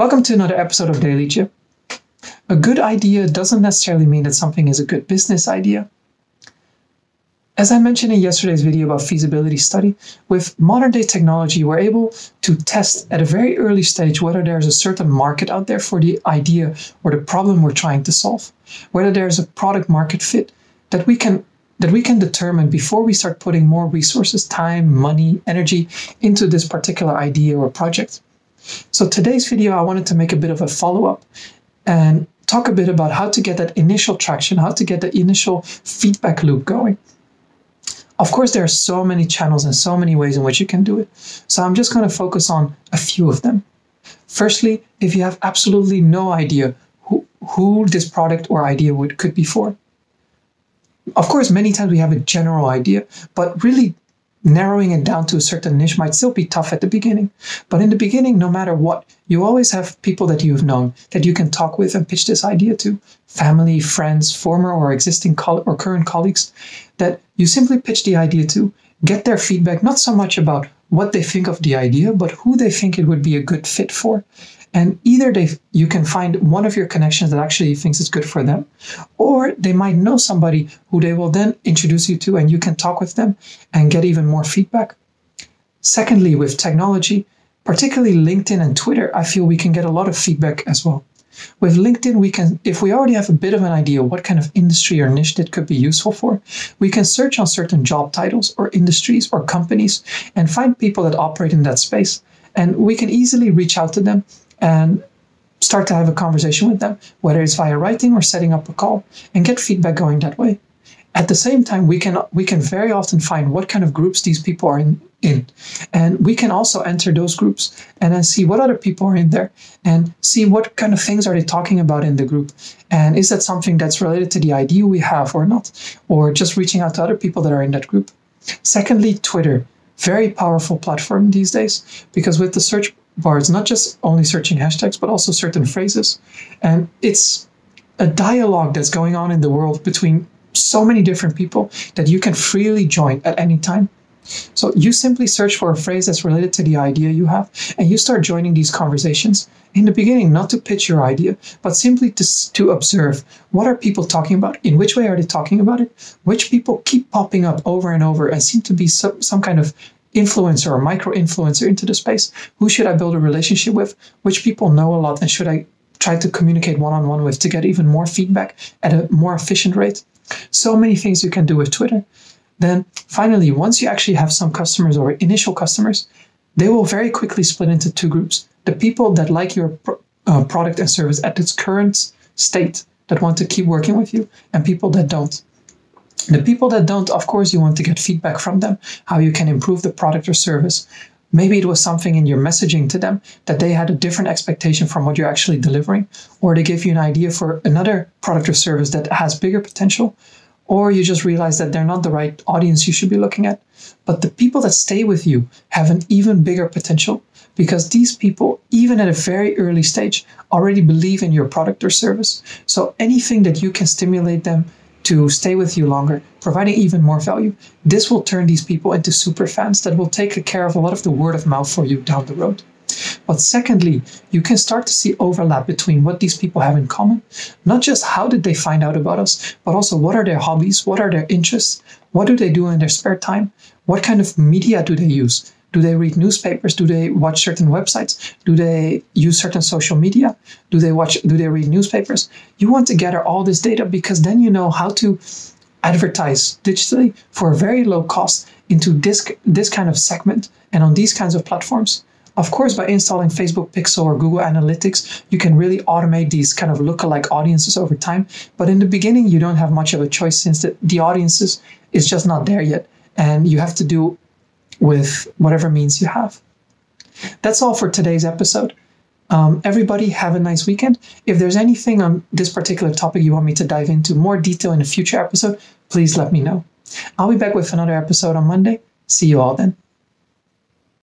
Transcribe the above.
Welcome to another episode of Daily Jim. A good idea doesn't necessarily mean that something is a good business idea. As I mentioned in yesterday's video about feasibility study, with modern day technology, we're able to test at a very early stage whether there's a certain market out there for the idea or the problem we're trying to solve, whether there's a product market fit that we can that we can determine before we start putting more resources, time, money, energy into this particular idea or project. So today's video, I wanted to make a bit of a follow up and talk a bit about how to get that initial traction, how to get the initial feedback loop going. Of course, there are so many channels and so many ways in which you can do it. So I'm just going to focus on a few of them. Firstly, if you have absolutely no idea who, who this product or idea would could be for, of course, many times we have a general idea, but really narrowing it down to a certain niche might still be tough at the beginning. But in the beginning, no matter what, you always have people that you've known that you can talk with and pitch this idea to family, friends, former or existing or current colleagues that you simply pitch the idea to, get their feedback, not so much about what they think of the idea, but who they think it would be a good fit for. And either they you can find one of your connections that actually thinks it's good for them, or they might know somebody who they will then introduce you to and you can talk with them and get even more feedback. Secondly, with technology, particularly LinkedIn and Twitter, I feel we can get a lot of feedback as well. With LinkedIn, we can, if we already have a bit of an idea what kind of industry or niche that could be useful for, we can search on certain job titles or industries or companies and find people that operate in that space. And we can easily reach out to them and start to have a conversation with them, whether it's via writing or setting up a call, and get feedback going that way. At the same time, we can we can very often find what kind of groups these people are in, in, and we can also enter those groups and then see what other people are in there and see what kind of things are they talking about in the group, and is that something that's related to the idea we have or not, or just reaching out to other people that are in that group. Secondly, Twitter, very powerful platform these days because with the search bars, not just only searching hashtags, but also certain phrases. And it's a dialogue that's going on in the world between so many different people that you can freely join at any time. So you simply search for a phrase that's related to the idea you have, and you start joining these conversations. In the beginning, not to pitch your idea, but simply to, to observe what are people talking about, in which way are they talking about it, which people keep popping up over and over and seem to be some, some kind of influencer or micro influencer into the space? Who should I build a relationship with? Which people know a lot and should I try to communicate one on one with to get even more feedback at a more efficient rate? So many things you can do with Twitter. Then finally, once you actually have some customers or initial customers, they will very quickly split into two groups. The people that like your uh, product and service at its current state that want to keep working with you, and people that don't. The people that don't, of course, you want to get feedback from them, how you can improve the product or service. Maybe it was something in your messaging to them that they had a different expectation from what you're actually delivering, or they give you an idea for another product or service that has bigger potential, or you just realize that they're not the right audience you should be looking at. But the people that stay with you have an even bigger potential because these people, even at a very early stage, already believe in your product or service. So anything that you can stimulate them to stay with you longer, providing even more value. This will turn these people into super fans that will take care of a lot of the word of mouth for you down the road. But secondly, you can start to see overlap between what these people have in common. Not just how did they find out about us, but also what are their hobbies, what are their interests, what do they do in their spare time, what kind of media do they use, do they read newspapers? Do they watch certain websites? Do they use certain social media? Do they watch do they read newspapers? You want to gather all this data because then you know how to advertise digitally for a very low cost into this this kind of segment and on these kinds of platforms. Of course, by installing Facebook Pixel or Google Analytics, you can really automate these kind of lookalike audiences over time. But in the beginning, you don't have much of a choice since the, the audiences is just not there yet. And you have to do with whatever means you have. That's all for today's episode. Um, everybody, have a nice weekend. If there's anything on this particular topic you want me to dive into more detail in a future episode, please let me know. I'll be back with another episode on Monday. See you all then.